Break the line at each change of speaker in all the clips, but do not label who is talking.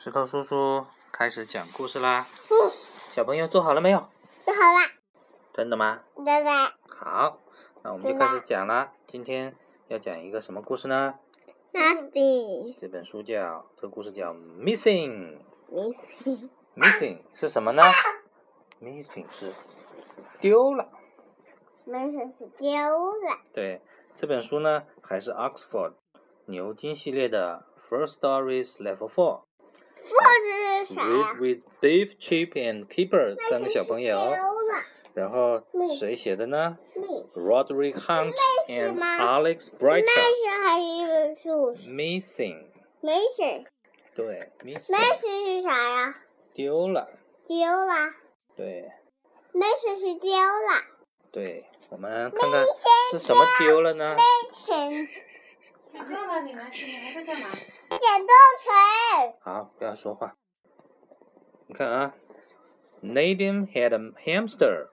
石头叔叔开始讲故事啦！
嗯，
小朋友做好了没有？
做好了，
真的吗？
拜拜。
好，那我们就开始讲啦。今天要讲一个什么故事呢
？Nothing
这本书叫，这个故事叫 Missing。
missing
Missing 是什么呢？Missing 是丢了。
missing 是丢了。
对，这本书呢还是 Oxford 牛津系列的 First Stories Level Four。
或者是啥
Read
呀
？with Dave, Chip and Keeper 三个小朋友。然后谁写的呢 miss？Roderick Hunt
是
and
吗
Alex Brighter。
miss 还是一本书 Missing，？miss
对 miss，missing
是啥呀？
丢了，
丢了。
对
Missing 是丢了。
对，我们看看是什么丢了呢
？missing
睡觉了，你们你还在干嘛？
点豆锤。
好，不要说话。你看啊，Nadim had a hamster.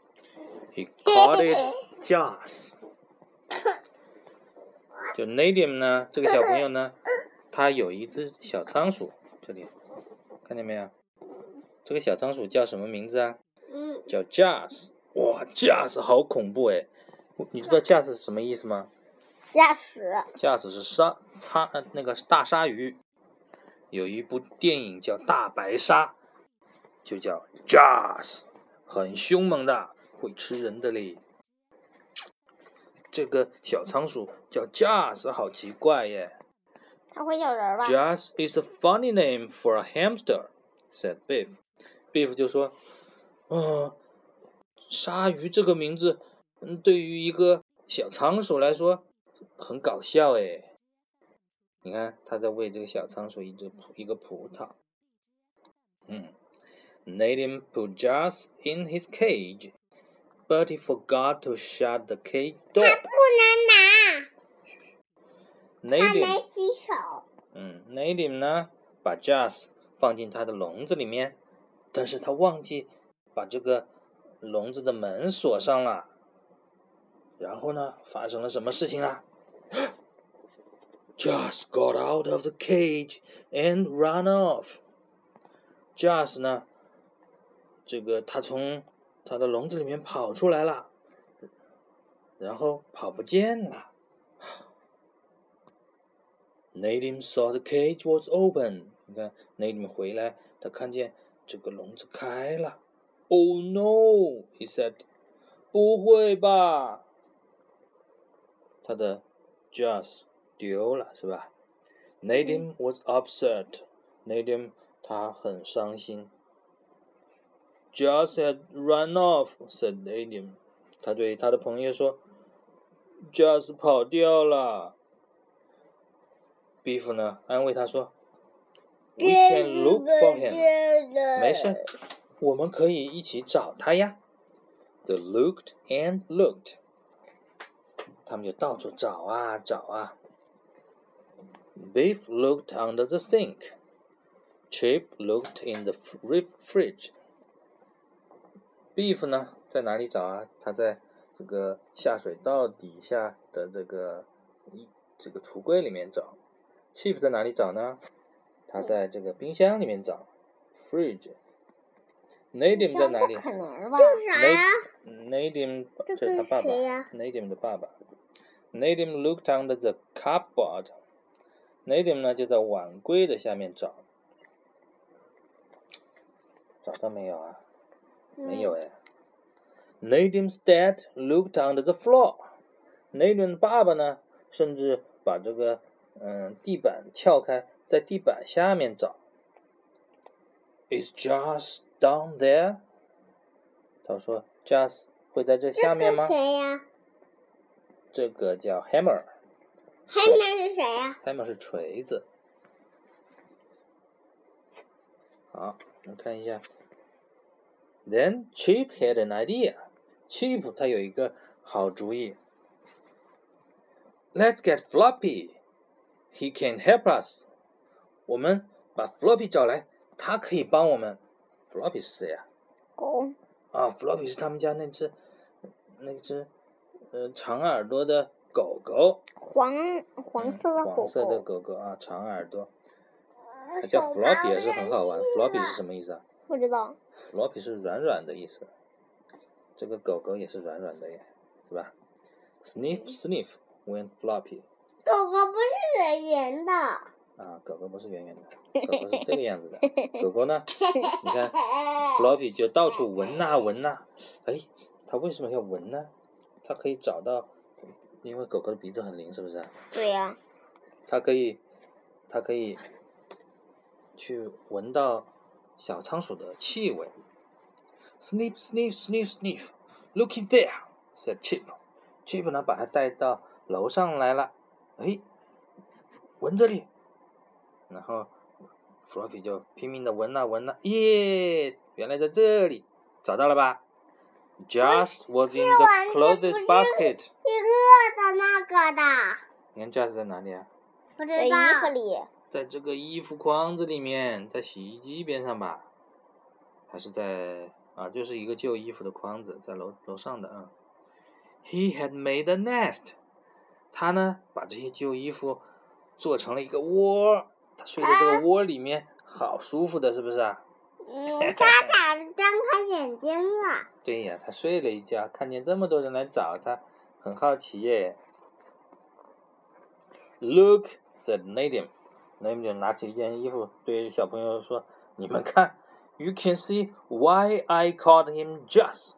He called it Joss. 就 Nadim 呢，这个小朋友呢，他有一只小仓鼠，这里看见没有？这个小仓鼠叫什么名字啊？
嗯，
叫 Joss。哇，Joss 好恐怖哎！你知道 Joss 是什么意思吗？
驾驶。
驾驶是鲨鲨呃那个大鲨鱼，有一部电影叫《大白鲨》，就叫 Jaws，很凶猛的，会吃人的嘞。这个小仓鼠叫 Jaws，好奇怪耶。
它会咬人吧
？Jaws is a funny name for a hamster," said Biff. Biff 就说：“嗯，鲨鱼这个名字，嗯，对于一个小仓鼠来说很搞笑诶。你看，他在喂这个小仓鼠一只一个葡萄。嗯，Nadim put Jaws in his cage, but he forgot to shut the cage
它
door.
他不能拿，它
Nadim
没洗手。
嗯，Nadim 呢，把 Jazz 放进他的笼子里面，但是他忘记把这个笼子的门锁上了。然后呢，发生了什么事情啊？Just got out of the cage and ran off. Just 呢，这个他从他的笼子里面跑出来了，然后跑不见了。Nadim saw the cage was open。你看，Nadim 回来，他看见这个笼子开了。Oh no! He said，不会吧？他的 Jazz 丢了，是吧？Nadim was upset。Nadim 他很伤心。Jazz had run off, said Nadim。他对他的朋友说，Jazz 跑掉了。Beef 呢安慰他说：“We can look for him。”没事，我们可以一起找他呀。They looked and looked。 他们就到处找啊找啊。Beef looked under the sink. Chip looked in the fri- fridge. Beef 呢在哪里找啊？他在这个下水道底下的这个一这个橱柜里面找。Chip 在哪里找呢？他在这个冰箱里面找，fridge。Nadim 在哪里
不可能吧？这是啥呀
？？Nadim
这
是他爸爸，Nadim 的爸爸。Nadim looked under the cupboard。Nadim 呢就在碗柜的下面找，找到没有啊？没有哎。Nadim's dad looked under the floor。Nadim 的爸爸呢，甚至把这个嗯地板撬开，在地板下面找。Is just down there？他说，just 会在这下面吗？
谁呀？
这个叫 hammer，hammer
是谁呀？hammer？
是锤子。好，我们看一下。Then Chip had an idea. Chip 他有一个好主意。Let's get Floppy. He can help us. 我们把 Floppy 找来，他可以帮我们。Floppy 是谁呀、
狗。
啊？，Floppy 是他们家那只那只呃长耳朵的狗狗。
黄黄色的狗
黄色的
狗。
狗狗啊，长耳朵。它叫 floppy 也是很好玩。floppy 是什么意思啊？
不知道。
floppy 是软软的意思。这个狗狗也是软软的耶，是吧？Sniff sniff went floppy。
狗狗不是圆圆的。
啊，狗狗不是圆圆的，狗狗是这个样子的。狗狗呢？你看，floppy 就到处闻呐闻呐。哎，它为什么要闻呢？它可以找到，因为狗狗的鼻子很灵，是不是？
对呀。
它可以，它可以去闻到小仓鼠的气味。Sniff, sniff, sniff, sniff. Looky there, said Chip. Chip 呢，把它带到楼上来了。哎，闻这里。然后 Floppy 就拼命的闻呐闻呐，耶，原来在这里，找到了吧？Just was in the clothes basket。
是饿的那个的。
你看 Just 在哪里啊？
不知道。在衣服里。
在这个衣服筐子里面，在洗衣机边上吧？还是在？啊，就是一个旧衣服的筐子，在楼楼上的啊。He had made a nest。他呢，把这些旧衣服做成了一个窝，他睡在这个窝里面，好舒服的，是不是啊？
嗯，他咋张开眼睛了？
对呀，他睡了一觉，看见这么多人来找他，很好奇耶。Look said Nadim。Nadim 就拿起一件衣服，对小朋友说：“你们看。” You can see why I called him Just。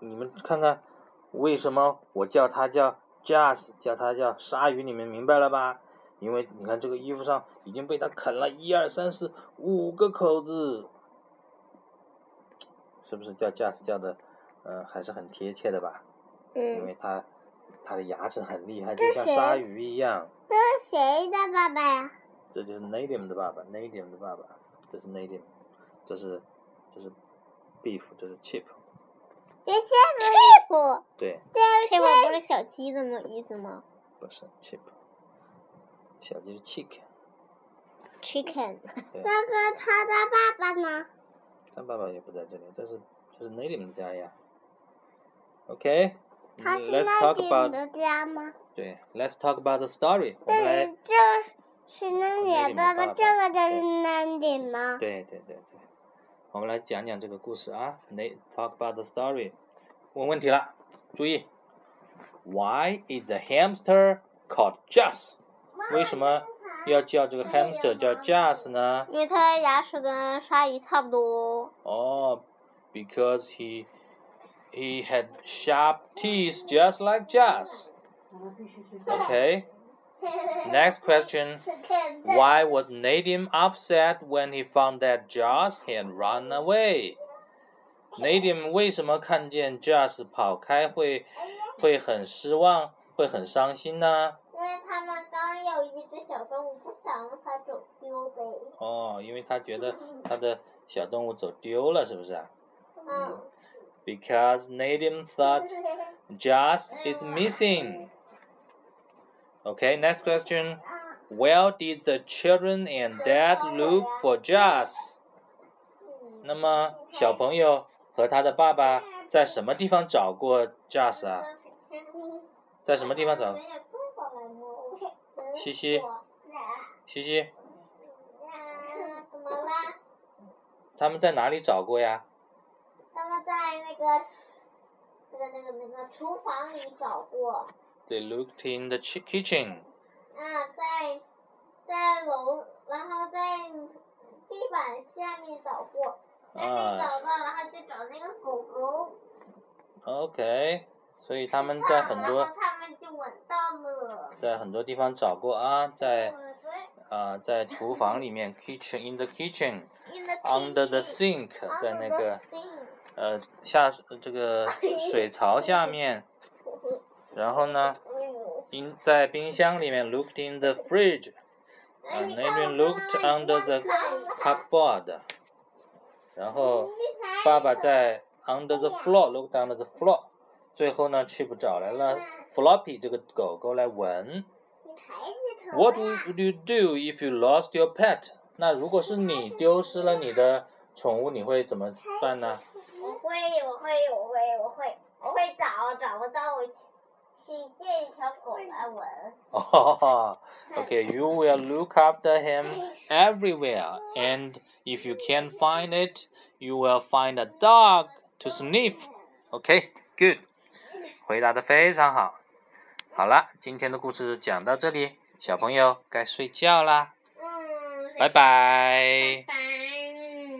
你们看看，为什么我叫他叫 Just，叫他叫鲨鱼？你们明白了吧？因为你看这个衣服上已经被他啃了一二三四五个口子，是不是叫 Just 叫的？嗯，还是很贴切的吧？
嗯。
因为他他的牙齿很厉害，就像鲨鱼一样。
这是谁的爸爸呀？
这就是 Nadim 的爸爸，Nadim 的爸爸，这是 Nadim。这是这是 beef，这是 chip。
这 chip。
对。
chip 不是小鸡的么意思吗？
不是 chip，小鸡是 chicken。
chicken。那个他的爸爸呢？
他爸爸也不在这里，这是这是 Nadim 的家呀。OK。
他是 Nadim 的家吗？
对，Let's talk about the story。
这是这是 Nadim 的爸爸，这个就是 Nadim 吗？
对对对对。我们来讲讲这个故事啊，They talk about the story。问问题了，注意，Why is the hamster called Jas？为什么要叫这个 hamster 叫 Jas 呢？
因为它牙齿跟鲨鱼差不多。
哦，Because he he had sharp teeth just like Jas。Okay。Next question. Why was Nadim upset when he found that Josh had run away? Nadim 为什么看见 Josh 跑开会会很失望，会很伤心
呢？
哦，因为他觉得他的小动物走丢了，是不是啊？
嗯。
Because Nadim thought Josh is missing. Okay, next question. Where did the children and dad look for Jas? 那么小朋友和他的爸爸在什么地方找过 Jas 啊？在什么地方找？西西，西西。他们在哪里找过呀？
他们在那个那个那个那个厨房里找过。
They looked in the kitchen.
啊，在在楼，然后在地板下面找过，还没找到，然后就找那个狗狗。
OK，所以他们在很多。
他们就闻到了。
在很多地方找过啊，在啊在厨房里面，kitchen in the kitchen，under the sink，在那个呃下这个水槽下面。然后呢，冰在冰箱里面，looked in the fridge，啊，那边 looked under the cupboard，然后爸爸在 under the floor，looked under the floor，最后呢去不找来了 Floppy 这个狗狗来闻。What would you do if you lost your pet？那如果是你丢失了你的宠物，你会怎么办呢？
我会，我会，我会，我会，我会找，找不到我。 去借一条狗来闻。
哦，Okay, you will look after him everywhere, and if you can't find it, you will find a dog to sniff. Okay, good. 回答的非常好。好了，今天的故事讲到这里， 小朋友该睡觉啦。
嗯。
拜拜。
拜拜。